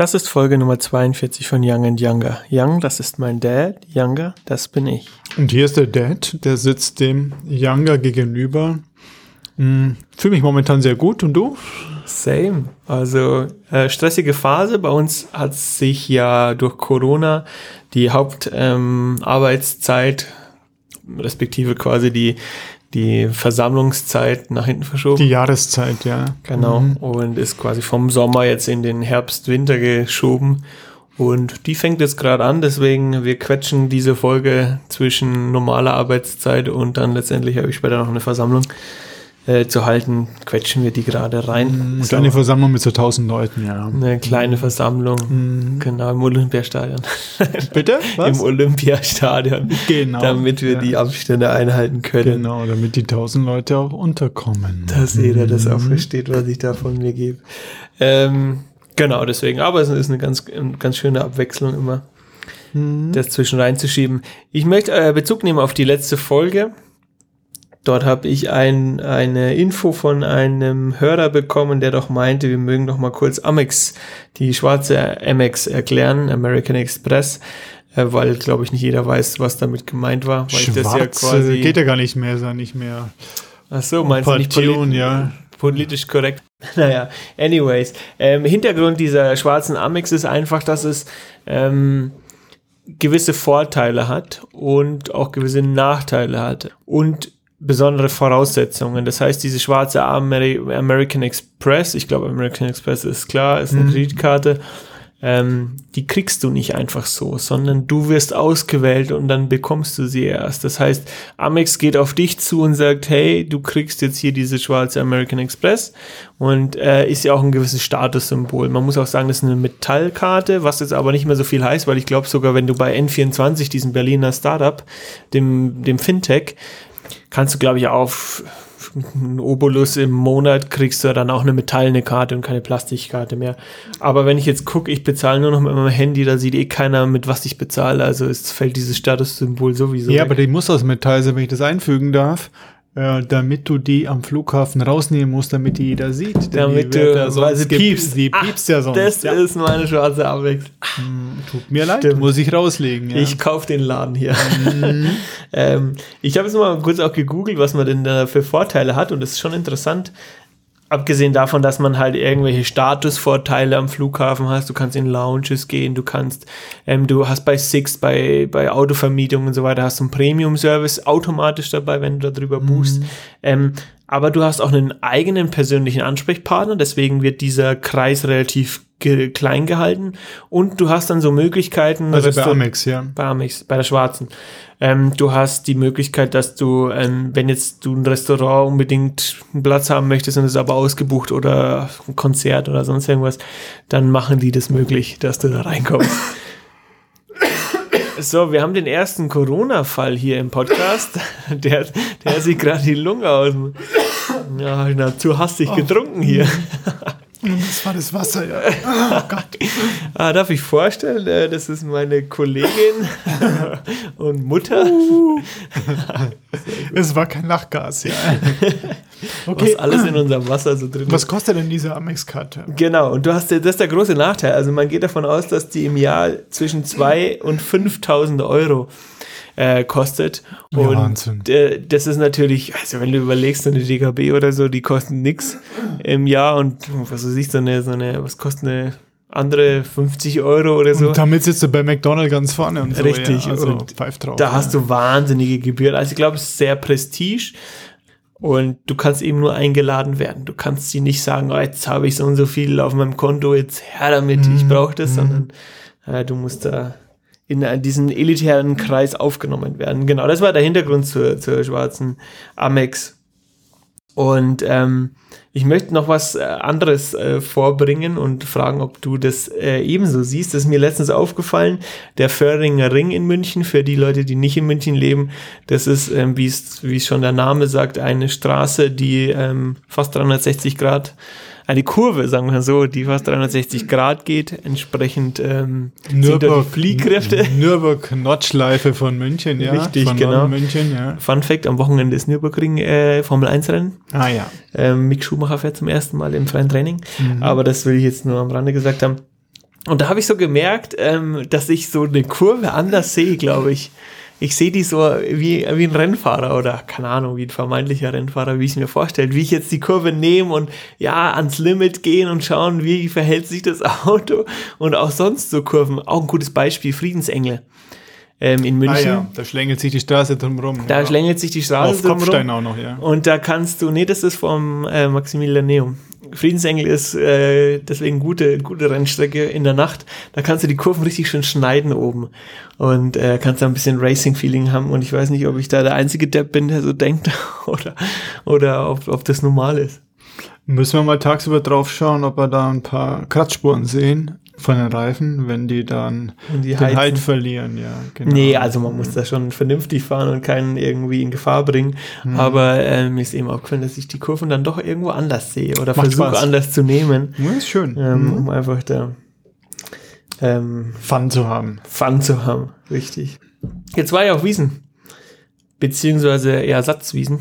Das ist Folge Nummer 42 von Young and Younger. Young, das ist mein Dad. Younger, das bin ich. Und hier ist der Dad, der sitzt dem Younger gegenüber. Hm, Fühle mich momentan sehr gut. Und du? Same. Also äh, stressige Phase. Bei uns hat sich ja durch Corona die Hauptarbeitszeit, ähm, respektive quasi die, die Versammlungszeit nach hinten verschoben. Die Jahreszeit, ja. Genau. Mhm. Und ist quasi vom Sommer jetzt in den Herbst, Winter geschoben. Und die fängt jetzt gerade an, deswegen wir quetschen diese Folge zwischen normaler Arbeitszeit und dann letztendlich habe ich später noch eine Versammlung äh, zu halten, quetschen wir die gerade rein. Eine kleine Versammlung mit so tausend Leuten, ja. Eine kleine Versammlung, mhm. genau, im Olympiastadion. Bitte? Was? Im Olympiastadion. Genau. Damit wir ja. die Abstände einhalten können. Genau, damit die tausend Leute auch unterkommen. Dass jeder das auch versteht, was ich da von mir gebe. Ähm, genau, deswegen. Aber es ist eine ganz, ganz schöne Abwechslung immer, mhm. das zwischen reinzuschieben. Ich möchte äh, Bezug nehmen auf die letzte Folge. Dort habe ich ein, eine Info von einem Hörer bekommen, der doch meinte, wir mögen doch mal kurz Amex, die schwarze Amex erklären, American Express, äh, weil, glaube ich, nicht jeder weiß, was damit gemeint war. Weil Schwarz, das ja quasi geht ja gar nicht mehr, ist ja nicht mehr. Ach so, meinst du nicht Portion, polit ja. politisch korrekt? Naja, anyways. Ähm, Hintergrund dieser schwarzen Amex ist einfach, dass es ähm, gewisse Vorteile hat und auch gewisse Nachteile hat. Und besondere Voraussetzungen. Das heißt, diese schwarze Ameri American Express, ich glaube American Express ist klar, ist eine mhm. Kreditkarte, ähm, die kriegst du nicht einfach so, sondern du wirst ausgewählt und dann bekommst du sie erst. Das heißt, Amex geht auf dich zu und sagt, hey, du kriegst jetzt hier diese schwarze American Express und äh, ist ja auch ein gewisses Statussymbol. Man muss auch sagen, das ist eine Metallkarte, was jetzt aber nicht mehr so viel heißt, weil ich glaube sogar, wenn du bei N24, diesem Berliner Startup, dem, dem Fintech, kannst du, glaube ich, auf einen Obolus im Monat kriegst du dann auch eine metallene Karte und keine Plastikkarte mehr. Aber wenn ich jetzt gucke, ich bezahle nur noch mit meinem Handy, da sieht eh keiner, mit was ich bezahle. Also es fällt dieses Statussymbol sowieso. Ja, weg. aber die muss aus Metall sein, wenn ich das einfügen darf. Äh, damit du die am Flughafen rausnehmen musst, damit die jeder sieht. Damit du, ja weil sie piepst. Die piepst ja sonst. Das ja. ist meine schwarze Amex. Hm, tut mir leid, Stimmt. muss ich rauslegen. Ja. Ich kauf den Laden hier. ähm, ich habe jetzt mal kurz auch gegoogelt, was man denn da für Vorteile hat und es ist schon interessant. Abgesehen davon, dass man halt irgendwelche Statusvorteile am Flughafen hast, du kannst in Lounges gehen, du kannst, ähm, du hast bei Six, bei, bei Autovermietung und so weiter, hast du einen Premium-Service automatisch dabei, wenn du darüber buchst. Ähm, aber du hast auch einen eigenen persönlichen Ansprechpartner, deswegen wird dieser Kreis relativ ge klein gehalten und du hast dann so Möglichkeiten. also bei Amex, ja. bei Amex, bei der schwarzen. Ähm, du hast die Möglichkeit, dass du, ähm, wenn jetzt du ein Restaurant unbedingt einen Platz haben möchtest und es ist aber ausgebucht oder ein Konzert oder sonst irgendwas, dann machen die das möglich, dass du da reinkommst. So, wir haben den ersten Corona-Fall hier im Podcast. Der, der sieht gerade die Lunge aus. Ja, na, zu hastig getrunken hier. Das war das Wasser, ja. Oh Gott. Ah, darf ich vorstellen, äh, das ist meine Kollegin und Mutter. Es war kein Lachgas, ja. Was alles in unserem Wasser so drin Was ist. kostet denn diese Amex-Karte? Genau, und du hast, das ist der große Nachteil. Also man geht davon aus, dass die im Jahr zwischen 2.000 und 5.000 Euro äh, kostet. Und Wahnsinn. äh, das ist natürlich, also wenn du überlegst, so eine DKB oder so, die kosten nix im Jahr und was weiß ich, so eine, so eine, was kostet eine andere 50 Euro oder so. Und damit sitzt du bei McDonald's ganz vorne und so. Richtig, Ja, also und drauf. Da ja. hast du wahnsinnige Gebühren. Also ich glaube, es ist sehr Prestige. Und du kannst eben nur eingeladen werden. Du kannst sie nicht sagen, oh, jetzt habe ich so und so viel auf meinem Konto, jetzt her damit, ich brauche das, sondern äh, du musst da in äh, diesen elitären Kreis aufgenommen werden. Genau, das war der Hintergrund zur, zur schwarzen Amex. Und ähm, ich möchte noch was äh, anderes äh, vorbringen und fragen, ob du das äh, ebenso siehst. Das ist mir letztens aufgefallen. Der Föhringer Ring in München, für die Leute, die nicht in München leben, das ist, ähm, wie es schon der Name sagt, eine Straße, die ähm, fast 360 Grad, eine Kurve, sagen wir so, die fast 360 Grad geht. Entsprechend ähm, Nürburg, Fliehkräfte. Nürburg-Nordschleife von München, ja. Richtig, von genau. München, ja. Fun Fact, am Wochenende ist Nürburgring äh, Formel 1 Rennen. Ah ja. Ähm, Mick Schumacher fährt zum ersten Mal im freien Training. Mhm. Aber das will ich jetzt nur am Rande gesagt haben. Und da habe ich so gemerkt, ähm, dass ich so eine Kurve anders sehe, glaube ich. Ich sehe die so wie, wie ein Rennfahrer oder keine Ahnung, wie ein vermeintlicher Rennfahrer, wie ich es mir vorstelle, wie ich jetzt die Kurve nehme und ja, ans Limit gehen und schauen, wie verhält sich das Auto und auch sonst so Kurven. Auch ein gutes Beispiel, Friedensengel ähm, in München. Ah ja, da schlängelt sich die Straße drumherum. Da ja. schlängelt sich die Straße Auf drumherum. Kopfstein auch noch, ja. Und da kannst du, nee, das ist vom äh, Maximilianeum. Friedensengel ist äh, deswegen gute, gute Rennstrecke in der Nacht. Da kannst du die Kurven richtig schön schneiden oben und äh, kannst da ein bisschen Racing-Feeling haben. Und ich weiß nicht, ob ich da der einzige Depp bin, der so denkt oder, oder ob, ob das normal ist. Müssen wir mal tagsüber drauf schauen, ob wir da ein paar Kratzspuren sehen von den Reifen, wenn die dann die den. Halt verlieren, ja. Genau. Nee, also man muss da schon vernünftig fahren und keinen irgendwie in Gefahr bringen. Mhm. Aber ähm, mir ist eben aufgefallen, dass ich die Kurven dann doch irgendwo anders sehe oder versuche anders zu nehmen. Ja, ist schön. Ähm, mhm. Um einfach da ähm, Fun zu haben. Fun zu haben, richtig. Jetzt war ja auch Wiesen. Beziehungsweise Ersatzwiesen.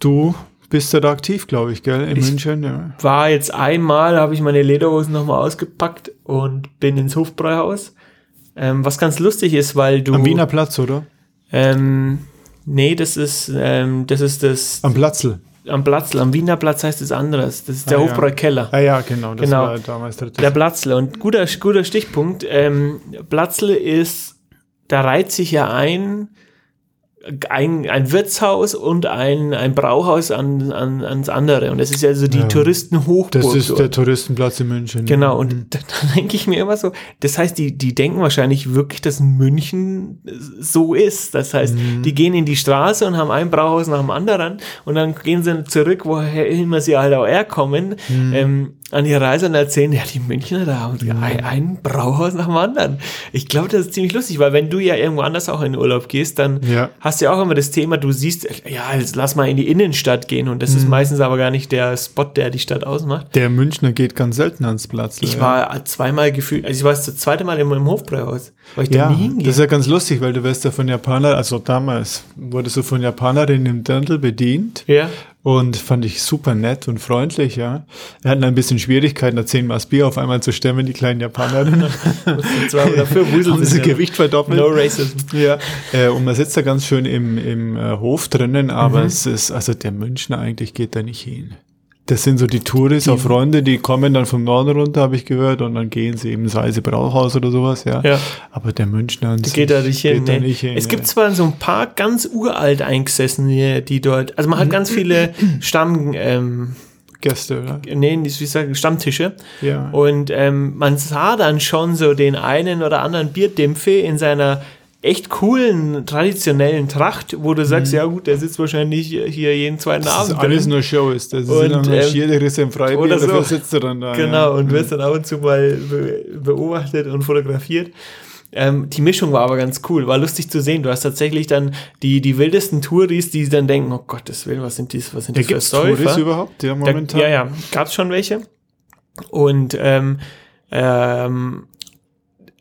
Du bist du da aktiv, glaube ich, gell, in ich München, ja. War jetzt einmal, habe ich meine Lederhosen nochmal ausgepackt und bin ins Hofbräuhaus. Ähm, was ganz lustig ist, weil du. Am Wiener Platz, oder? Ähm, nee, das ist, ähm, das ist das. Am Platzl. Am Platzl, am Wiener Platz heißt es anderes. Das ist der ah, Hofbräu-Keller. Ah ja, genau. Das genau. war damals der, der Platzl. Und guter, guter Stichpunkt. Ähm, Platzl ist, da reiht sich ja ein, ein, ein Wirtshaus und ein, ein Brauhaus an, an, ans andere. Und das ist ja so die ja, Touristenhochburg. Das ist dort. der Touristenplatz in München. Genau, und mhm. da, da denke ich mir immer so, das heißt, die, die denken wahrscheinlich wirklich, dass München so ist. Das heißt, mhm. die gehen in die Straße und haben ein Brauhaus nach dem anderen und dann gehen sie zurück, woher immer sie halt auch herkommen. Mhm. Ähm, an ihre Reise und erzählen, ja, die Münchner da haben ja. ein, ein Brauhaus nach dem anderen. Ich glaube, das ist ziemlich lustig, weil wenn du ja irgendwo anders auch in den Urlaub gehst, dann ja. hast du ja auch immer das Thema, du siehst, ja, jetzt lass mal in die Innenstadt gehen und das mhm. ist meistens aber gar nicht der Spot, der die Stadt ausmacht. Der Münchner geht ganz selten ans Platz. Ich ja. war zweimal gefühlt, also ich war das zweite Mal im, im Hofbräuhaus, weil ich da nie hingehe. Das ist ja ganz lustig, weil du wirst ja von Japaner, also damals wurdest du von Japanerinnen im Dirndl bedient. Ja. Und fand ich super nett und freundlich, ja. Wir hatten ein bisschen Schwierigkeiten, da zehn Maß Bier auf einmal zu stemmen, die kleinen Japanerinnen. dafür haben sie Gewicht verdoppelt. No racism. Ja, äh, und man sitzt da ganz schön im, im äh, Hof drinnen, aber mhm. es ist, also der Münchner eigentlich geht da nicht hin. Das sind so die Touris, auch Freunde, die kommen dann vom Norden runter, habe ich gehört, und dann gehen sie eben, sei sie Brauhaus oder sowas, ja. ja. Aber der Münchner die geht da nicht hin. Nee. Nicht hin es gibt zwar so ein paar ganz uralt eingesessene, die dort, also man hat ganz viele Stamm, ähm, Gäste, oder? Nee, wie sagen, Stammtische. Ja. Und ähm, man sah dann schon so den einen oder anderen Bierdämpfe in seiner echt coolen, traditionellen Tracht, wo du sagst, mhm. ja gut, der sitzt wahrscheinlich hier jeden zweiten das Abend. Ist alles nur Show ist. Das und, ist engagiert, der ist im Freibier, oder so. sitzt er dann da. Genau, ja. und wirst dann ab und zu mal beobachtet und fotografiert. Ähm, die Mischung war aber ganz cool, war lustig zu sehen. Du hast tatsächlich dann die, die wildesten Touris, die dann denken, oh Gottes Willen, was sind die, was sind die für Säufer? Touris überhaupt? Ja, momentan. Da, ja, ja, gab es schon welche. Und ähm, ähm,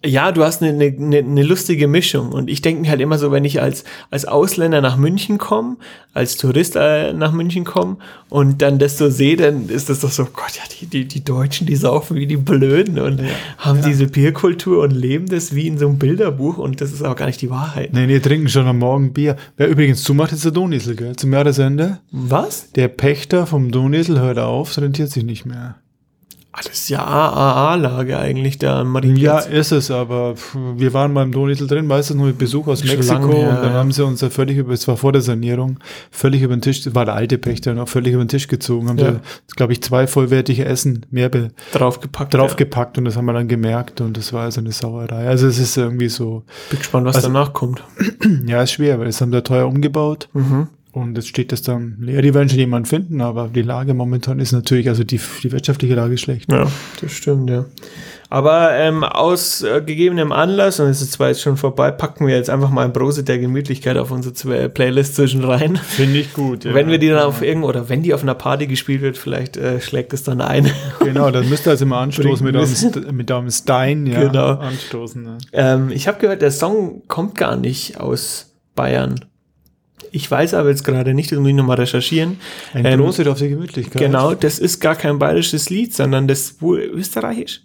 ja, du hast eine, eine, eine lustige Mischung. Und ich denke mir halt immer so, wenn ich als, als Ausländer nach München komme, als Tourist äh, nach München komme und dann das so sehe, dann ist das doch so, Gott, ja, die, die, die Deutschen, die saufen wie die Blöden und ja. haben ja. diese Bierkultur und leben das wie in so einem Bilderbuch und das ist aber gar nicht die Wahrheit. Nee, nee, trinken schon am Morgen Bier. Wer übrigens zumacht, ist der Donisel, gell? Zum Jahresende. Was? Der Pächter vom Donisel hört auf, rentiert sich nicht mehr. Das ist ja AAA-Lage eigentlich da am Marienplatz. Ja, ist es, aber wir waren beim Donitl drin, meistens nur mit Besuch aus Mexiko und dann haben sie uns ja völlig über, es war vor der Sanierung, völlig über den Tisch, war der alte Pächter noch völlig über den Tisch gezogen, haben ja. sie, glaube ich, zwei vollwertige Essen mehr draufgepackt, draufgepackt ja. und das haben wir dann gemerkt und das war also eine Sauerei. Also es ist irgendwie so. Bin gespannt, was also, danach kommt. Ja, ist schwer, weil das haben wir teuer umgebaut. Mhm. Und jetzt steht das dann leer. Die werden schon jemanden finden, aber die Lage momentan ist natürlich, also die, die wirtschaftliche Lage ist schlecht. Ja, das stimmt, ja. Aber ähm, aus äh, gegebenem Anlass, und es ist zwar jetzt schon vorbei, packen wir jetzt einfach mal ein Brose der Gemütlichkeit auf unsere Playlist zwischen rein. Finde ich gut, ja. Wenn wir die dann auf irgendwo, oder wenn die auf einer Party gespielt wird, vielleicht äh, schlägt es dann ein. Genau, dann müsst ihr also immer anstoßen mit einem, mit einem Stein, ja. Genau. Anstoßen. Ja. Ähm, ich habe gehört, der Song kommt gar nicht aus Bayern. Ich weiß aber jetzt gerade nicht, das muss ich nochmal recherchieren. Ein ähm, Prosit auf die Gemütlichkeit. Genau, das ist gar kein bayerisches Lied, sondern das wohl österreichisch.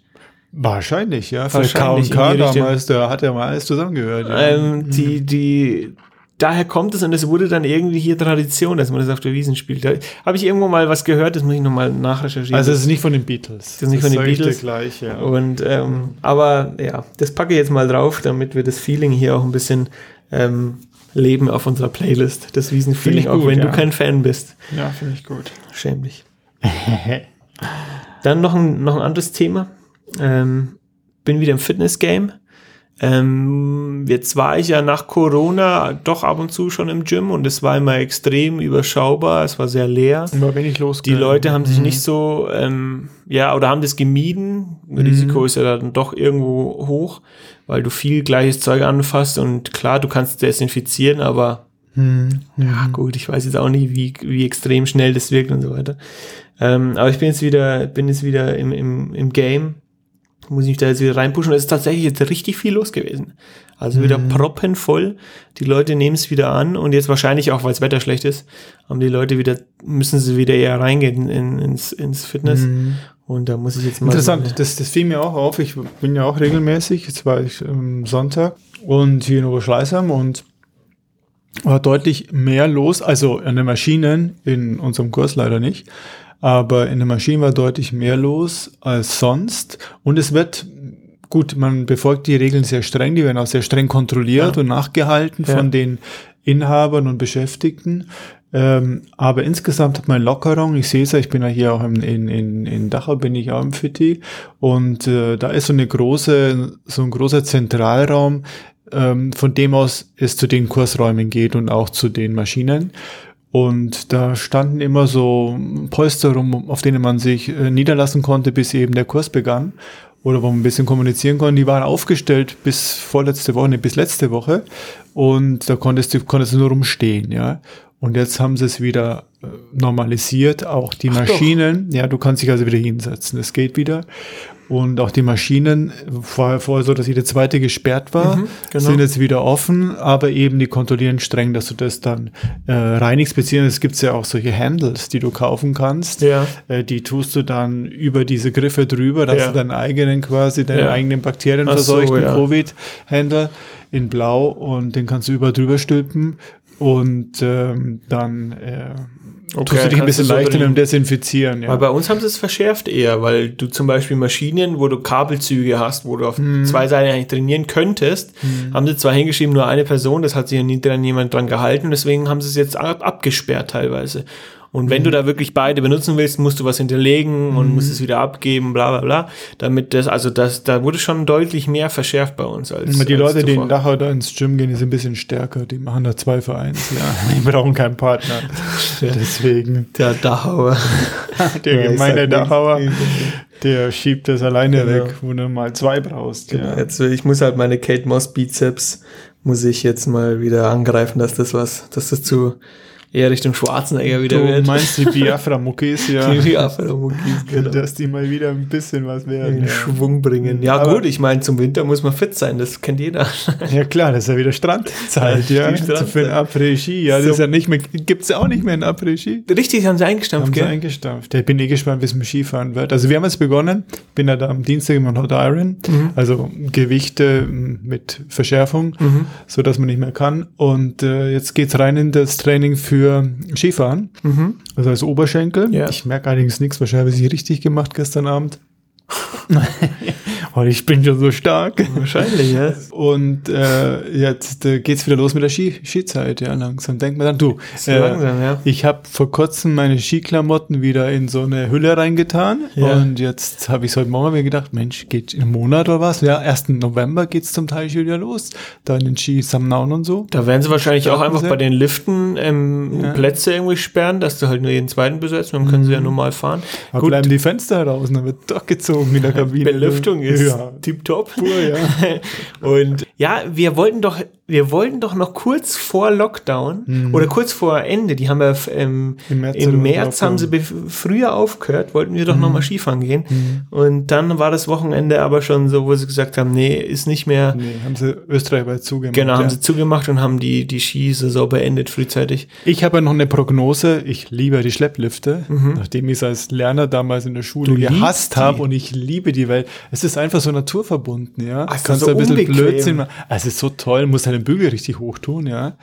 Wahrscheinlich, ja. Für K&K damals, da hat ja mal alles zusammengehört. Ja. Ähm, die, die, daher kommt es und es wurde dann irgendwie hier Tradition, dass man das auf der Wiesen spielt. Da habe ich irgendwo mal was gehört, das muss ich nochmal nachrecherchieren. also es ist nicht von den Beatles. Das ist nicht von den Beatles. gleich, ja. Und ähm, aber ja, das packe ich jetzt mal drauf, damit wir das Feeling hier auch ein bisschen ähm, leben auf unserer Playlist. Das Wiesenfeeling, Finde ich auch gut, wenn du ja. kein Fan bist. Ja, finde ich gut. Schäm dich. Dann noch ein, noch ein anderes Thema. Ähm, bin wieder im Fitness-Game. Ähm, jetzt war ich ja nach Corona doch ab und zu schon im Gym und es war immer extrem überschaubar, es war sehr leer. Immer wenn ich los Die Leute haben sich nicht so, ähm, ja, oder haben das gemieden. Risiko ist ja dann doch irgendwo hoch, weil du viel gleiches Zeug anfasst und klar, du kannst desinfizieren, aber ja, gut, ich weiß jetzt auch nicht, wie, wie extrem schnell das wirkt und so weiter. Ähm, aber ich bin jetzt wieder, bin jetzt wieder im, im, im Game. Muss ich mich da jetzt wieder reinpushen. Es ist tatsächlich jetzt richtig viel los gewesen. Also wieder proppenvoll. Die Leute nehmen es wieder an und jetzt wahrscheinlich auch, weil das Wetter schlecht ist, haben die Leute wieder, müssen sie wieder eher reingehen in, ins, ins Fitness. Und da muss ich jetzt mal. Interessant, das, das fiel mir auch auf. Ich bin ja auch regelmäßig. Jetzt war ich am Sonntag und hier in Oberschleißheim und war deutlich mehr los. Also an den Maschinen, in unserem Kurs leider nicht. Aber in den Maschinen war deutlich mehr los als sonst. Und es wird, gut, man befolgt die Regeln sehr streng. Die werden auch sehr streng kontrolliert Ja. und nachgehalten Ja. von den Inhabern und Beschäftigten. Ähm, aber insgesamt hat man Lockerung. Ich sehe es ja, ich bin ja hier auch in, in, in, in Dachau, bin ich auch im Fitti. Und äh, da ist so eine große, so ein großer Zentralraum, ähm, von dem aus es zu den Kursräumen geht und auch zu den Maschinen. Und da standen immer so Polster rum, auf denen man sich äh, niederlassen konnte, bis eben der Kurs begann. Oder wo man ein bisschen kommunizieren konnte. Die waren aufgestellt bis vorletzte Woche, nee, bis letzte Woche. Und da konntest du, konntest du nur rumstehen, ja. Und jetzt haben sie es wieder äh, normalisiert. Auch die Maschinen, ja, du kannst dich also wieder hinsetzen. Es geht wieder. Und auch die Maschinen, vorher, vorher so, dass jede zweite gesperrt war, Mhm, genau. sind jetzt wieder offen, aber eben die kontrollieren streng, dass du das dann äh, reinigst, beziehungsweise es gibt ja auch solche Handles, die du kaufen kannst. Ja. Äh, die tust du dann über diese Griffe drüber, dass Ja. du deinen eigenen quasi, deine Ja. eigenen Bakterien Ach so, verseuchten ja. Covid-Handle in blau und den kannst du über drüber stülpen und ähm, dann äh, tust du dich ein bisschen so mit dem Desinfizieren. Ja. Weil bei uns haben sie es verschärft eher, weil du zum Beispiel Maschinen, wo du Kabelzüge hast, wo du auf Mhm. zwei Seiten eigentlich trainieren könntest, haben sie zwar hingeschrieben, nur eine Person, das hat sich ja nie dran jemand dran gehalten, deswegen haben sie es jetzt ab, abgesperrt teilweise. Und Mhm. wenn du da wirklich beide benutzen willst, musst du was hinterlegen und musst es wieder abgeben, bla bla bla. Damit das, also das, da wurde schon deutlich mehr verschärft bei uns als. die als Leute, die zuvor. in Dachau da ins Gym gehen, die sind ein bisschen stärker. Die machen da zwei für eins. Ja. Die brauchen keinen Partner. Deswegen. Der Dachauer. Der Ja, gemeine Dachauer, der schiebt das alleine Genau. weg, wo du mal zwei brauchst. Genau. Ja. Jetzt, ich muss halt meine Kate Moss Bizeps, muss ich jetzt mal wieder angreifen, dass das was, dass das zu eher Richtung Schwarzenegger wieder Du wird. meinst die Biafra-Muckis, ja. Die Afro-Muckis, genau. Dass die mal wieder ein bisschen was werden. in Ja. Schwung bringen. Ja, Aber- gut, ich meine, zum Winter muss man fit sein, das kennt jeder. ja klar, das ist ja wieder Strandzeit, Ja, Strandzeit. Für ein Après-Ski, ja. Das So. ist ja nicht mehr, gibt's ja auch nicht mehr ein Après-Ski. Richtig, haben sie eingestampft, Haben sie gell? eingestampft. Ich bin eh gespannt, wie es mit dem Skifahren wird. Also wir haben jetzt begonnen, bin ja da am Dienstag im Hot Iron, Mhm. also Gewichte m, mit Verschärfung, so dass man nicht mehr kann. Und äh, jetzt geht's rein in das Training für Skifahren, also als Oberschenkel. Mhm. Ja. Ich merke allerdings nichts, wahrscheinlich habe ich richtig gemacht gestern Abend. oh, ich bin schon so stark. Wahrscheinlich, ja. Und äh, jetzt äh, geht's wieder los mit der Ski Skizeit, ja, langsam. Denkt man dann, du, So langsam, ja. ich habe vor kurzem meine Skiklamotten wieder in so eine Hülle reingetan Ja. und jetzt habe ich heute Morgen mir gedacht, Mensch, geht im Monat oder was? Ja, 1. November geht's zum Teil schon wieder los, da in den Ski Samnaun und so. Da werden sie wahrscheinlich auch einfach sie? bei den Liften ähm, Ja. Plätze irgendwie sperren, dass du halt nur jeden zweiten besetzt, dann können sie ja normal fahren. Da Gut, bleiben die Fenster raus und dann wird durchgezogen in der Kabine. Belüftung ist Ja. tipptopp. Ja. Und ja, wir wollten doch wir wollten doch noch kurz vor Lockdown oder kurz vor Ende, die haben ja ähm, Im März im März haben sie früher aufgehört, wollten wir doch noch mal Skifahren gehen. Und dann war das Wochenende aber schon so, wo sie gesagt haben, nee, ist nicht mehr. Nee, haben sie österreichweit zugemacht. Genau, haben ja. sie zugemacht und haben die, die Skisaison beendet frühzeitig. Ich habe ja noch eine Prognose. Ich liebe die Schlepplifte, nachdem ich es als Lerner damals in der Schule Mhm. Du gehasst habe und ich liebe die, weil es ist einfach so naturverbunden, ja. Ach, Kannst so du ein bisschen unbequem. Blödsinn machen. Es ist so toll, musst deinen Bügel richtig hoch tun, ja.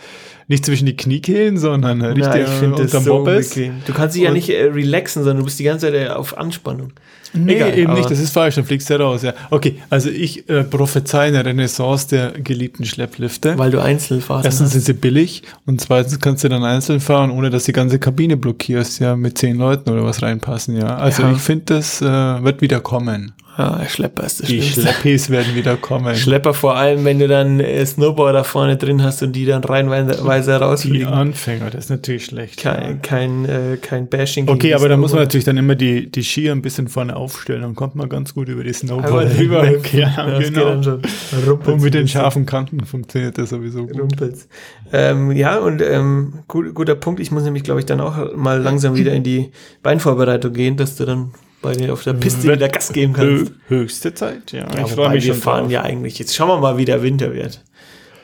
Nicht zwischen die Kniekehlen, sondern richtig Ja, ich finde das so Bobbes. Du kannst dich ja nicht äh, relaxen, sondern du bist die ganze Zeit äh, auf Anspannung. Nee, Egal, eben nicht, das ist falsch, dann fliegst du raus, ja. Okay, also ich äh, prophezei eine Renaissance der geliebten Schlepplifte. Weil du Einzelfahrten Erstens hast. sind sie billig und zweitens kannst du dann einzeln fahren, ohne dass die ganze Kabine blockierst, ja, mit zehn Leuten oder was reinpassen, ja. Also Ja. ich finde, das äh, wird wieder kommen. Ja, Schlepper ist das Die Schlimmste. Schleppis werden wieder kommen. Schlepper vor allem, wenn du dann äh, Snowboarder vorne drin hast und die dann reihenweise die rausfliegen. Anfänger, das ist natürlich schlecht. Kein, kein, äh, kein Bashing. Okay, die aber da muss man natürlich dann immer die, die Skier ein bisschen vorne aufstellen, dann kommt man ganz gut über die Snowboarder. Okay, ja, geht genau. Und mit den scharfen Kanten funktioniert das sowieso gut. Rumpels. Ähm, ja, und ähm, gut, guter Punkt. Ich muss nämlich, glaube ich, dann auch mal langsam wieder in die Beinvorbereitung gehen, dass du dann bei dir auf der Piste wieder Gas geben kannst. Hö- Höchste Zeit, ja. Ja, ich freue mich wir schon fahren drauf. ja eigentlich. Jetzt schauen wir mal, wie der Winter wird.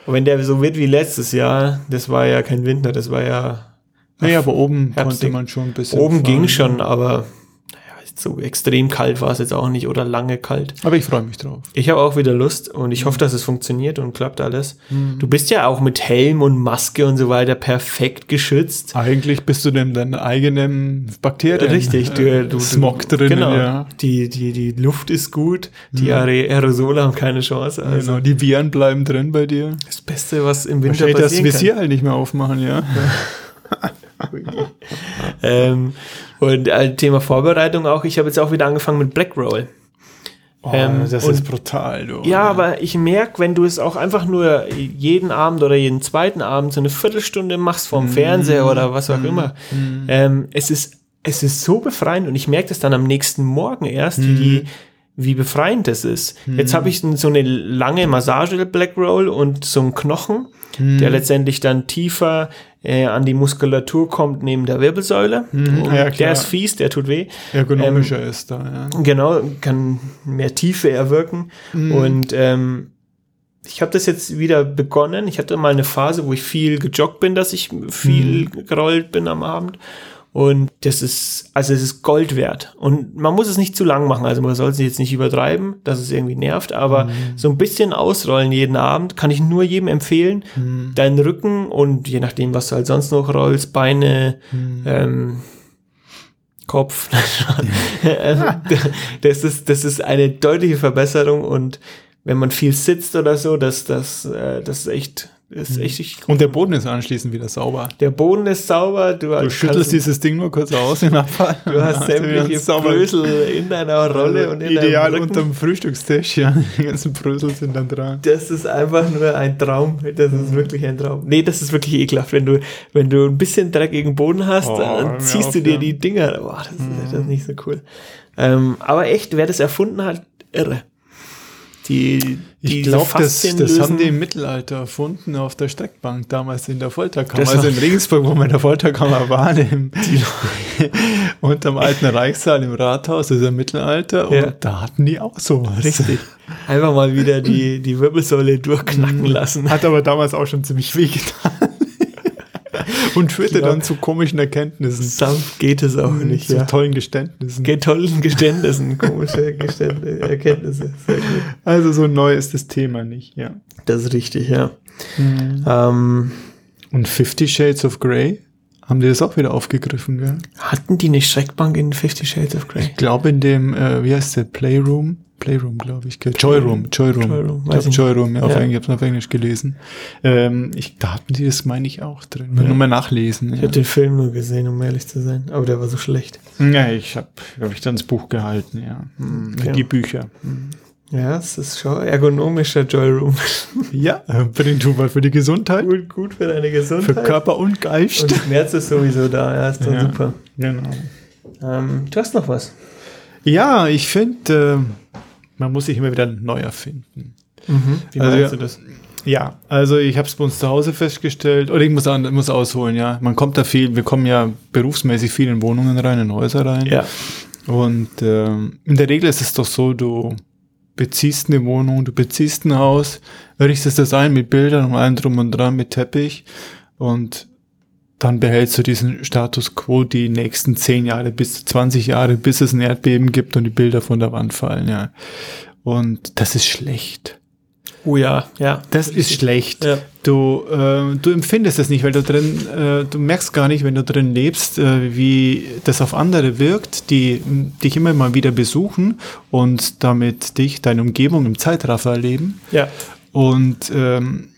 Und wenn der so wird wie letztes Jahr, das war ja kein Winter, das war ja Nee, aber oben Herbstig. konnte man schon ein bisschen. oben fahren. ging schon, aber naja, so extrem kalt war es jetzt auch nicht oder lange kalt. Aber ich freue mich drauf. Ich habe auch wieder Lust und ich hoffe, dass es funktioniert und klappt alles. Du bist ja auch mit Helm und Maske und so weiter perfekt geschützt. Eigentlich bist du denn deine eigenen Bakterien. Richtig, du, äh, du, Smog drin, genau. ja. Die, die, die Luft ist gut, die Aer- Aerosole haben keine Chance. Also genau, die Viren bleiben drin bei dir. das Beste, was im Winter Wahrscheinlich das passieren kann. Visier halt nicht mehr aufmachen, ja. Ähm, und äh, Thema Vorbereitung auch. Ich habe jetzt auch wieder angefangen mit Black Roll. Oh, Ähm, das und- ist brutal, du. Ja, aber ich merke, wenn du es auch einfach nur jeden Abend oder jeden zweiten Abend so eine Viertelstunde machst vorm Fernseher oder was auch immer, ähm, es ist es ist so befreiend und ich merke das dann am nächsten Morgen erst, wie die wie befreiend das ist. Jetzt habe ich so eine lange Massage Black Roll und so einen Knochen, der letztendlich dann tiefer äh, an die Muskulatur kommt neben der Wirbelsäule. Und ja, der ist fies, der tut weh. Ergonomischer ist da, ja. Genau, kann mehr Tiefe erwirken. Und ähm, ich habe das jetzt wieder begonnen. Ich hatte mal eine Phase, wo ich viel gejoggt bin, dass ich viel gerollt bin am Abend. Und das ist, also es ist Gold wert. Und man muss es nicht zu lang machen. Also man soll es jetzt nicht übertreiben, dass es irgendwie nervt, aber so ein bisschen ausrollen jeden Abend kann ich nur jedem empfehlen. Deinen Rücken und je nachdem, was du halt sonst noch rollst, Beine, ähm, Kopf. Also, das, ist, das ist eine deutliche Verbesserung und wenn man viel sitzt oder so, das, das, äh, das ist echt, ist echt, echt Und der Boden ist anschließend wieder sauber. der Boden ist sauber, du, Du schüttelst dieses Ding nur kurz aus im Abfall. du hast sämtliche. Brösel in deiner Rolle und in Ideal deinem unterm Frühstückstisch, ja. Die ganzen Brösel sind dann dran. Das ist einfach nur ein Traum. Das ist wirklich ein Traum. Nee, das ist wirklich ekelhaft. Wenn du, wenn du ein bisschen dreckigen Boden hast, Oh, dann ziehst auf, du dir ja. die Dinger. Boah, das, ist, das ist nicht so cool. Ähm, aber echt, wer das erfunden hat, irre. Die Ich glaube, das, das haben die im Mittelalter erfunden auf der Streckbank, damals in der Folterkammer. Also in Regensburg, wo wir in der Folterkammer waren, im, unterm alten Reichssaal im Rathaus, das ist im Mittelalter, Ja. und da hatten die auch sowas. Richtig. Einfach mal wieder die, die Wirbelsäule durchknacken lassen. Hat aber damals auch schon ziemlich weh getan. und führte glaub- dann zu komischen Erkenntnissen, Sanft geht es auch nicht, zu ja. tollen Geständnissen. Geht tollen Geständnissen, komische Geständnisse, Erkenntnisse. Also so neu ist das Thema nicht, ja. Das ist richtig, ja. Mhm. Ähm, Und Fifty Shades of Grey, haben die das auch wieder aufgegriffen, gell? hatten die eine Schreckbank in Fifty Shades of Grey? Ich glaube in dem, äh, wie heißt der, Playroom? Playroom, glaube ich. Joyroom, Joyroom. Joyroom, ich glaube ich. Joyroom, ja, auf Ja. Englisch, ich habe es auf Englisch gelesen. Ähm, ich, da hatten die das, meine ich, auch drin. Ja. Nur mal nachlesen. Ich Ja, habe den Film nur gesehen, um ehrlich zu sein. Aber der war so schlecht. ja ich habe hab ich dann das Buch gehalten, ja. Okay. Die Bücher. Ja, es ist schon ergonomischer Joyroom. Ja, bring du mal für die Gesundheit, gut, gut für deine für Gesundheit. Körper und Geist. Und Schmerz ist sowieso da. Ja, ist doch Ja. super. genau. Ähm, du hast noch was. Ja, ich finde, äh, man muss sich immer wieder neu erfinden. Wie Also, meinst du das? Ja, also ich habe es bei uns zu Hause festgestellt, oder ich muss, an, muss ausholen, ja. Man kommt da viel, wir kommen ja berufsmäßig viel in Wohnungen rein, in Häuser rein. Ja. Und ähm, in der Regel ist es doch so, du beziehst eine Wohnung, du beziehst ein Haus, richtest das ein mit Bildern und allem drum und dran, mit Teppich und dann behältst du diesen Status quo die nächsten zehn Jahre bis 20 Jahre, bis es ein Erdbeben gibt und die Bilder von der Wand fallen, ja. Und das ist schlecht. Oh ja, ja. Das ist schlecht. Ja. Du, äh, du empfindest es nicht, weil du drin, äh, du merkst gar nicht, wenn du drin lebst, äh, wie das auf andere wirkt, die dich immer mal wieder besuchen und damit dich, deine Umgebung im Zeitraffer erleben. Ja. Und ähm,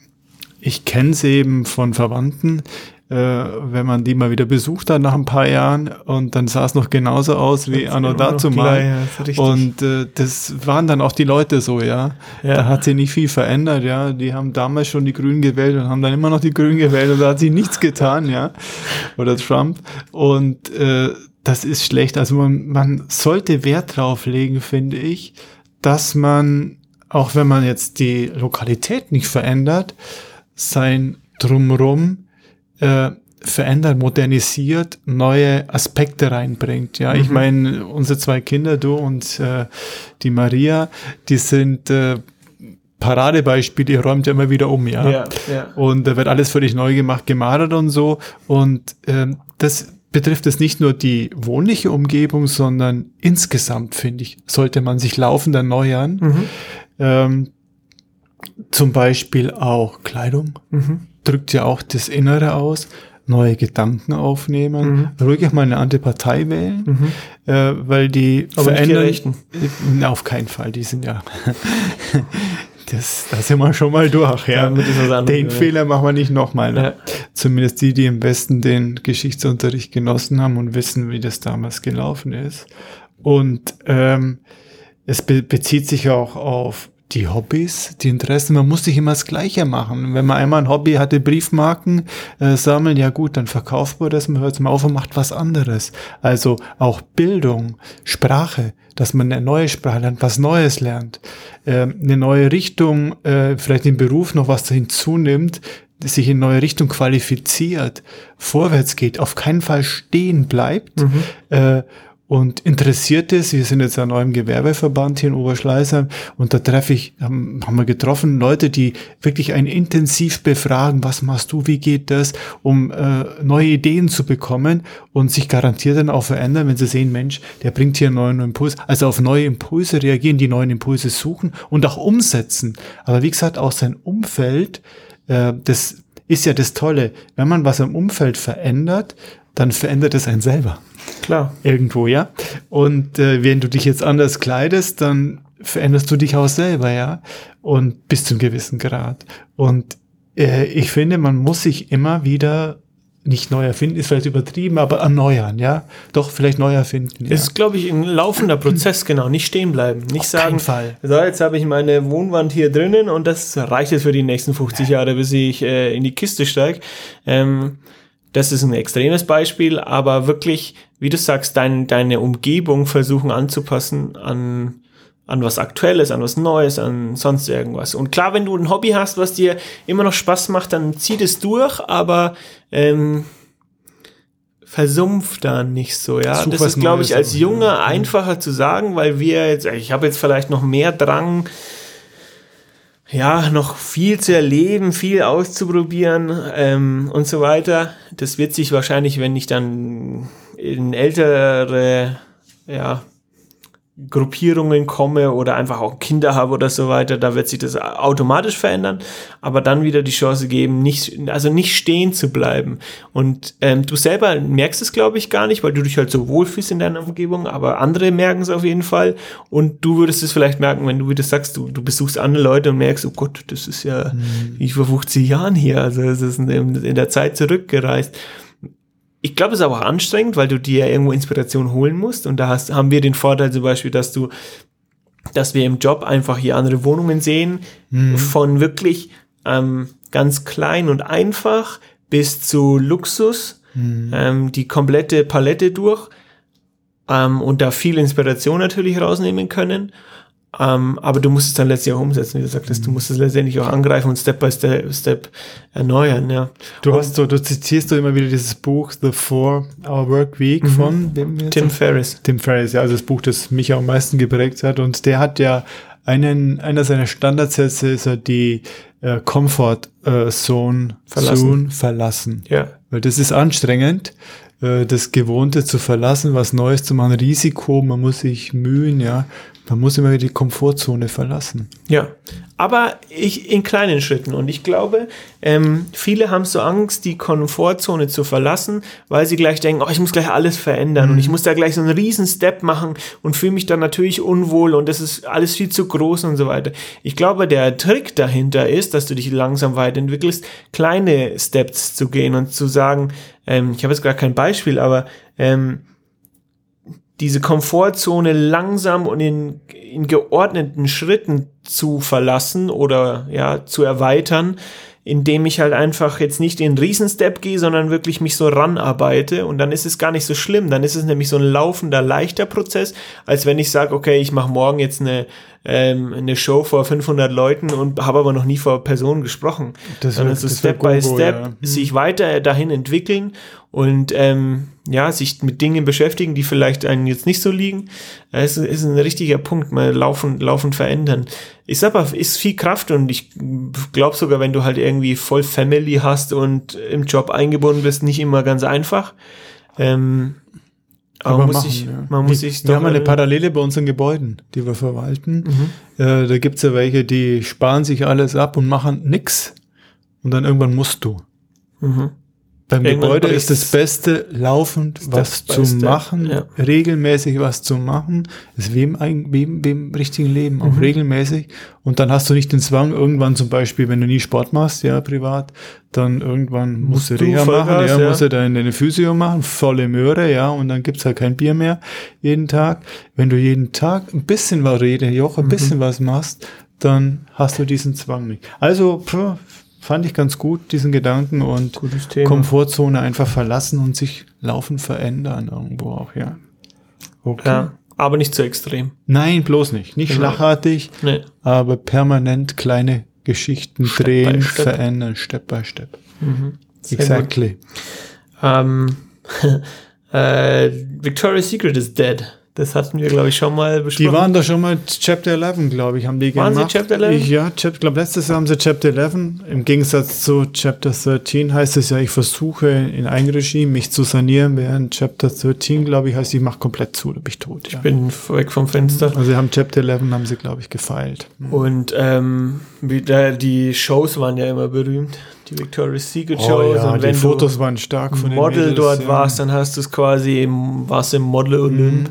ich kenne es eben von Verwandten, äh, wenn man die mal wieder besucht hat nach ein paar Jahren und dann sah es noch genauso aus wie anno dazu mal. Ja, und äh, das waren dann auch die Leute so, ja. Ja. Da hat sich nicht viel verändert, ja. Die haben damals schon die Grünen gewählt und haben dann immer noch die Grünen gewählt und da hat sich nichts getan, ja. Oder Trump. Und äh, das ist schlecht. Also man, man sollte Wert drauf legen, finde ich, dass man, auch wenn man jetzt die Lokalität nicht verändert, sein Drumrum äh, verändert, modernisiert, neue Aspekte reinbringt. Ja, ich meine, unsere zwei Kinder, du und äh, die Maria, die sind äh, Paradebeispiel, ihr räumt ja immer wieder um, ja. Ja, ja. Und da wird alles völlig neu gemacht, gemadert und so. Und ähm, das betrifft es nicht nur die wohnliche Umgebung, sondern insgesamt, finde ich, sollte man sich laufend erneuern. Mhm. Ähm, zum Beispiel auch Kleidung Mhm. Drückt ja auch das Innere aus. Neue Gedanken aufnehmen, ruhig auch mal eine andere Partei wählen, äh, weil die Mhm. Aber nicht die Rechten. Auf keinen Fall, die sind ja. Das, da sind wir schon mal durch, ja. Anderes, den ja. Fehler machen wir nicht nochmal. Ne? Ja. Zumindest die, die im Westen den Geschichtsunterricht genossen haben und wissen, wie das damals gelaufen ist. Und ähm, es be bezieht sich auch auf die Hobbys, die Interessen. Man muss nicht immer das Gleiche machen. Wenn man einmal ein Hobby hatte, Briefmarken äh, sammeln, ja gut, dann verkauft man das, man hört es mal auf und macht was anderes. Also auch Bildung, Sprache, dass man eine neue Sprache lernt, was Neues lernt, ähm, eine neue Richtung, äh, vielleicht im Beruf noch was hinzunimmt, sich in neue Richtung qualifiziert, vorwärts geht, auf keinen Fall stehen bleibt äh, und interessiert ist. Wir sind jetzt an neuem Gewerbeverband hier in Oberschleißheim und da treffe ich, haben, haben wir getroffen, Leute, die wirklich einen intensiv befragen, was machst du, wie geht das, um äh, neue Ideen zu bekommen und sich garantiert dann auch verändern, wenn sie sehen, Mensch, der bringt hier einen neuen Impuls, also auf neue Impulse reagieren, die neuen Impulse suchen und auch umsetzen. Aber wie gesagt, auch sein Umfeld, äh, das ist ja das Tolle. Wenn man was im Umfeld verändert, dann verändert es einen selber. Klar. Irgendwo, ja. Und äh, wenn du dich jetzt anders kleidest, dann veränderst du dich auch selber, ja. Und bis zum gewissen Grad. Und äh, ich finde, man muss sich immer wieder nicht neu erfinden, ist vielleicht übertrieben, aber erneuern, ja. Doch, vielleicht neu erfinden. Ja. Ist, glaube ich, ein laufender Prozess, genau. Nicht stehen bleiben. Nicht Auf sagen, Fall. so, jetzt habe ich meine Wohnwand hier drinnen und das reicht jetzt für die nächsten 50 Jahre, bis ich äh, in die Kiste steige. Ähm, das ist ein extremes Beispiel, aber wirklich, wie du sagst, dein, deine Umgebung versuchen anzupassen an, an was Aktuelles, an was Neues, an sonst irgendwas. Und klar, wenn du ein Hobby hast, was dir immer noch Spaß macht, dann zieh das durch, aber ähm, versumpf da nicht so, ja. Such das ist, glaube ich, als auch, Junge einfacher zu sagen, weil wir jetzt, ich habe jetzt vielleicht noch mehr Drang, ja, noch viel zu erleben, viel auszuprobieren ähm, und so weiter. Das wird sich wahrscheinlich, wenn ich dann in ältere, ja, Gruppierungen komme oder einfach auch Kinder habe oder so weiter, da wird sich das automatisch verändern, aber dann wieder die Chance geben, nicht, also nicht stehen zu bleiben. Und ähm, du selber merkst es, glaube ich, gar nicht, weil du dich halt so wohlfühlst in deiner Umgebung, aber andere merken es auf jeden Fall. Und du würdest es vielleicht merken, wenn du wieder sagst, du, du besuchst andere Leute und merkst, oh Gott, das ist ja wie vor 50 Jahren hier, also es ist in, in der Zeit zurückgereist. Ich glaube, es ist aber auch anstrengend, weil du dir irgendwo Inspiration holen musst. Und da hast, haben wir den Vorteil zum Beispiel, dass du, dass wir im Job einfach hier andere Wohnungen sehen, von wirklich ähm, ganz klein und einfach bis zu Luxus, ähm, die komplette Palette durch. Ähm, und da viel Inspiration natürlich rausnehmen können. Ähm, aber du musst es dann letztlich auch umsetzen, wie du sagtest. Du musst es letztendlich auch angreifen und Step by Step, Step erneuern, ja. Du hast so, du zitierst du immer wieder dieses Buch The Four Hour Work Week Mhm. von? Tim Ferriss. Tim Ferriss, ja, also das Buch, das mich am meisten geprägt hat. Und der hat ja einen, einer seiner Standardsätze ist ja die äh, Comfort äh, Zone Verlassen. Zone verlassen. Ja. Weil das ist anstrengend, äh, das Gewohnte zu verlassen, was Neues zu machen, Risiko, man muss sich mühen, ja. Man muss immer die Komfortzone verlassen. Ja, aber ich in kleinen Schritten. Und ich glaube, ähm, viele haben so Angst, die Komfortzone zu verlassen, weil sie gleich denken, oh, ich muss gleich alles verändern und ich muss da gleich so einen riesen Step machen und fühle mich dann natürlich unwohl und das ist alles viel zu groß und so weiter. Ich glaube, der Trick dahinter ist, dass du dich langsam weiterentwickelst, kleine Steps zu gehen und zu sagen, ähm, ich habe jetzt gar kein Beispiel, aber ähm, diese Komfortzone langsam und in, in geordneten Schritten zu verlassen oder ja zu erweitern, indem ich halt einfach jetzt nicht den Riesenstep gehe, sondern wirklich mich so ranarbeite und dann ist es gar nicht so schlimm. Dann ist es nämlich so ein laufender, leichter Prozess, als wenn ich sage, okay, ich mache morgen jetzt eine, ähm, eine Show vor 500 Leuten und habe aber noch nie vor Personen gesprochen. Das Sondern wär- so Step by Step ja. sich weiter dahin entwickeln und ähm, ja, sich mit Dingen beschäftigen, die vielleicht einen jetzt nicht so liegen. Es ist ein richtiger Punkt, mal laufend, laufend verändern. Ist aber, ist viel Kraft und ich glaube sogar, wenn du halt irgendwie voll Family hast und im Job eingebunden bist, nicht immer ganz einfach. Ähm, aber, Aber muss machen, ich, ja. man muss sich wir haben eine Parallele bei unseren Gebäuden, die wir verwalten. Mhm. Äh, da gibt's ja welche, die sparen sich alles ab und machen nix. Und dann irgendwann musst du. Mhm. Beim Irgendwann Gebäude ist das Beste, laufend was by zu step, machen, ja. regelmäßig was zu machen. Ist wie im, wie im, wie im richtigen Leben, Mhm. auch regelmäßig. Und dann hast du nicht den Zwang, irgendwann zum Beispiel, wenn du nie Sport machst, ja, privat, dann irgendwann musst, Musst du Reha machen, ja, ja. musst du deine, deine Physio machen, volle Möhre, ja, und dann gibt's halt kein Bier mehr jeden Tag. Wenn du jeden Tag ein bisschen was rede, Joch, Mhm. ein bisschen was machst, dann hast du diesen Zwang nicht. Also, pff, fand ich ganz gut, diesen Gedanken und. Komfortzone einfach verlassen und sich laufend verändern irgendwo auch, ja. Okay. Ja, aber nicht zu extrem. Nein, bloß nicht. Nicht Genau. schlagartig, Nee. aber permanent kleine Geschichten Step drehen, step. verändern, Step by Step. Sehr exactly. Ähm, äh, Victoria's Secret is dead. Das hatten wir, glaube ich, schon mal besprochen. Die waren da schon mal Chapter 11, glaube ich, haben die Waren sie gemacht. Chapter 11? Ich, ja, ich glaube, letztes Jahr haben sie Chapter 11. Im Gegensatz zu Chapter 13 heißt es ja, ich versuche in Eigenregie mich zu sanieren, während Chapter 13, glaube ich, heißt, ich mache komplett zu, da bin ich tot. Ja. bin weg vom Fenster. Also sie haben Chapter 11, haben sie, glaube ich, gefeilt. Und ähm, wie da, die Shows waren ja immer berühmt. Die Victoria's Secret Oh Shows. ja, und die wenn Fotos du waren stark von Model Mädels, dort ja. warst, dann hast du es quasi im, warst im Model Olymp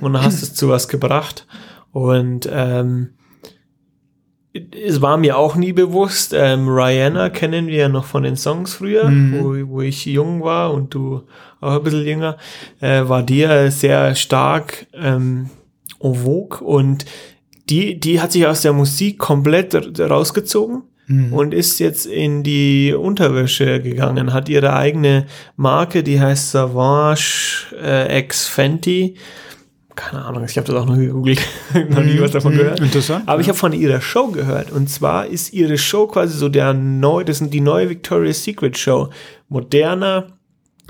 und dann hast es zu was gebracht. Und ähm, es war mir auch nie bewusst. Ähm, Rihanna kennen wir ja noch von den Songs früher, Mhm. wo, wo ich jung war und du auch ein bisschen jünger, äh, war die ja sehr stark ähm, en vogue und die, die hat sich aus der Musik komplett rausgezogen Mhm. und ist jetzt in die Unterwäsche gegangen, hat ihre eigene Marke, die heißt Savage äh, X Fenty. Keine Ahnung, ich habe das auch noch gegoogelt, noch nie was davon Mhm, gehört. Interessant. Aber ich ja. habe von ihrer Show gehört. Und zwar ist ihre Show quasi so der neu, das sind die neue Victoria's Secret Show. Moderner,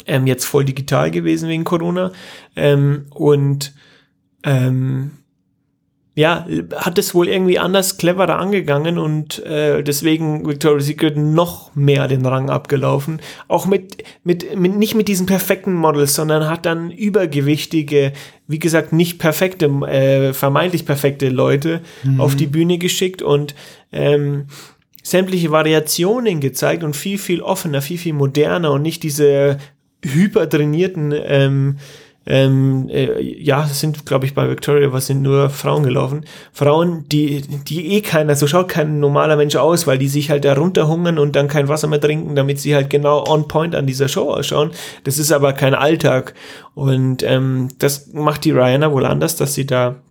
ähm, jetzt voll digital gewesen wegen Corona. Ähm, und ähm, ja, hat es wohl irgendwie anders, cleverer angegangen und äh, deswegen Victoria's Secret noch mehr den Rang abgelaufen. Auch mit, mit, mit, nicht mit diesen perfekten Models, sondern hat dann übergewichtige, wie gesagt, nicht perfekte, äh, vermeintlich perfekte Leute auf die Bühne geschickt und ähm, sämtliche Variationen gezeigt und viel, viel offener, viel, viel moderner und nicht diese hypertrainierten ähm, ähm, äh, ja, es sind, glaube ich, bei Victoria, was sind nur Frauen gelaufen. Frauen, die, die eh keiner, so schaut kein normaler Mensch aus, weil die sich halt da runterhungern und dann kein Wasser mehr trinken, damit sie halt genau on point an dieser Show ausschauen. Das ist aber kein Alltag. Und ähm, das macht die Rihanna wohl anders, dass sie da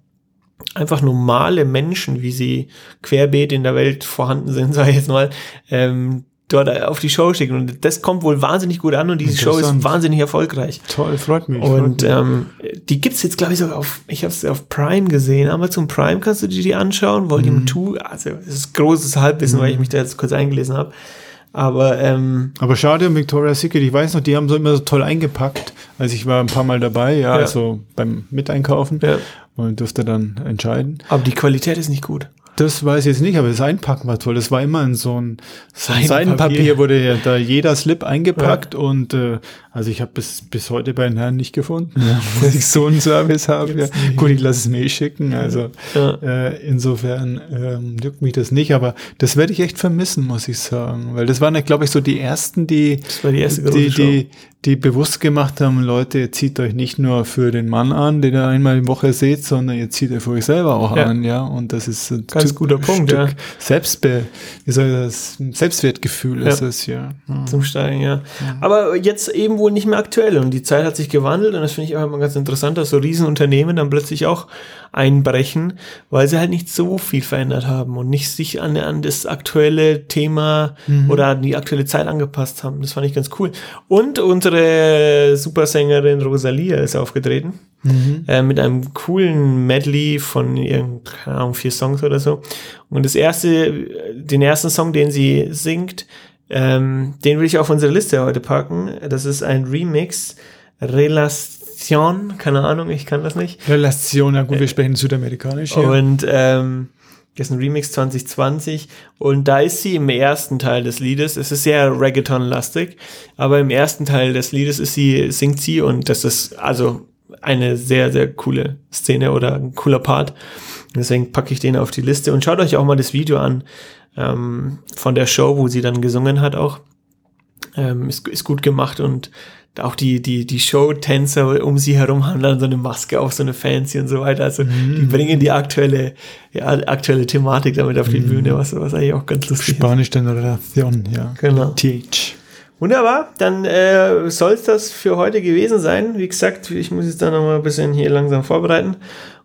einfach normale Menschen, wie sie querbeet in der Welt vorhanden sind, sage ich jetzt mal, ähm, dort auf die Show schicken. Und das kommt wohl wahnsinnig gut an und diese Show ist wahnsinnig erfolgreich. Toll, freut mich. Und freut. Ähm, die gibt's jetzt, glaube ich, sogar auf, ich habe es auf Prime gesehen. Amazon Prime kannst du dir die anschauen. Volume Mhm. 2, also das ist großes Halbwissen, weil ich mich da jetzt kurz eingelesen habe. Aber ähm, Aber schade um Victoria's Secret, ich weiß noch, die haben so immer so toll eingepackt. Also ich war ein paar Mal dabei, ja, Ja. also beim Miteinkaufen ja. und durfte dann entscheiden. aber die Qualität ist nicht gut. Das weiß ich jetzt nicht, aber das Einpacken war toll. Das war immer in so ein Seidenpapier. Seidenpapier, wurde ja da jeder Slip eingepackt und äh, also ich habe bis, bis heute bei den Herren nicht gefunden, ja, dass ich so einen Service habe. Ja. Gut, ich lasse es mir eh schicken, also Ja. äh, insofern ähm, juckt mich das nicht, aber das werde ich echt vermissen, muss ich sagen, weil das waren ja, glaube ich, so die ersten, die die erste die, die, die bewusst gemacht haben, Leute, ihr zieht euch nicht nur für den Mann an, den ihr einmal die Woche seht, sondern ihr zieht euch für euch selber auch an, ja. Und das ist ein Ganz Stück- guter Punkt, Stück ja. Selbstbe, wie soll das, Selbstwertgefühl ist es, ja. zum Steigen, ja. Aber jetzt eben wohl nicht mehr aktuell und die Zeit hat sich gewandelt und das finde ich auch immer ganz interessant, dass so Riesenunternehmen dann plötzlich auch einbrechen, weil sie halt nicht so viel verändert haben und nicht sich an, an das aktuelle Thema oder an die aktuelle Zeit angepasst haben. Das fand ich ganz cool. Und unsere Supersängerin Rosalia ist aufgetreten. Äh, mit einem coolen Medley von irgendein, keine Ahnung, vier Songs oder so. Und das erste, den ersten Song, den sie singt, ähm, den will ich auf unsere Liste heute packen. Das ist ein Remix, Relation, keine Ahnung, ich kann das nicht. Relation, ja gut, wir sprechen südamerikanisch hier. Und ähm, das ist ein Remix 2020 und da ist sie im ersten Teil des Liedes. Es ist sehr Reggaeton-lastig, aber im ersten Teil des Liedes ist sie, singt sie und das ist also eine sehr, sehr coole Szene oder ein cooler Part. Deswegen packe ich den auf die Liste und schaut euch auch mal das Video an ähm, von der Show, wo sie dann gesungen hat auch. Ähm, ist, ist gut gemacht und auch die, die, die Show-Tänzer um sie herum haben dann so eine Maske auf, so eine Fancy und so weiter. Also die bringen die aktuelle, ja, aktuelle Thematik damit auf die Bühne, was, was eigentlich auch ganz lustig ist. Spanisch dann Relation, ja. Genau. TH. Wunderbar, dann äh, soll es das für heute gewesen sein. Wie gesagt, ich muss jetzt dann noch mal ein bisschen hier langsam vorbereiten.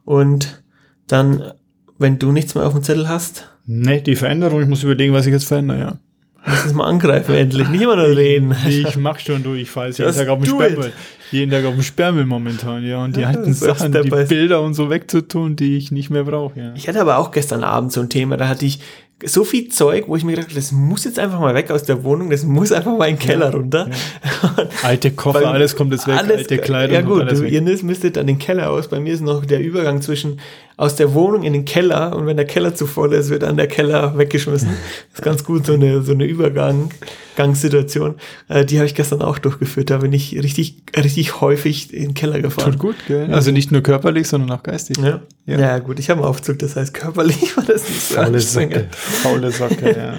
Und dann, wenn du nichts mehr auf dem Zettel hast, Ne, die Veränderung, ich muss überlegen, was ich jetzt verändere, ja. lass uns mal angreifen endlich. Nicht immer nur reden. Ich mach schon du, ich jetzt jeden Tag auf it. Sperrmüll. Jeden Tag auf dem Sperrmüll momentan, ja. Und die Ja, alten Sachen, die Bilder und so wegzutun, die ich nicht mehr brauche, ja. Ich hatte aber auch gestern Abend so ein Thema, da hatte ich so viel Zeug, wo ich mir gedacht habe, das muss jetzt einfach mal weg aus der Wohnung, das muss einfach mal in den Keller runter. Alte Koffer, Weil alles kommt jetzt weg, alles- alte Kleidung Ja gut, alles du, weg. ihr müsstet dann den Keller aus. Bei mir ist noch der Übergang zwischen aus der Wohnung in den Keller und wenn der Keller zu voll ist, wird dann der Keller weggeschmissen. Das ist ganz gut, so eine, so eine Übergangssituation. Äh, die habe ich gestern auch durchgeführt. Da bin ich richtig, richtig häufig in den Keller gefahren. Tut gut, gell? Also nicht nur körperlich, sondern auch geistig. Ja. Ja. Ja. gut, ich habe einen Aufzug, das heißt körperlich war das nicht so Faule Socke. Faule Socke, ja.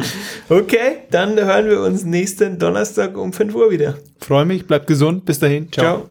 Okay, dann hören wir uns nächsten Donnerstag um 5 Uhr wieder. Freue mich, bleibt gesund, bis dahin. Ciao. Ciao.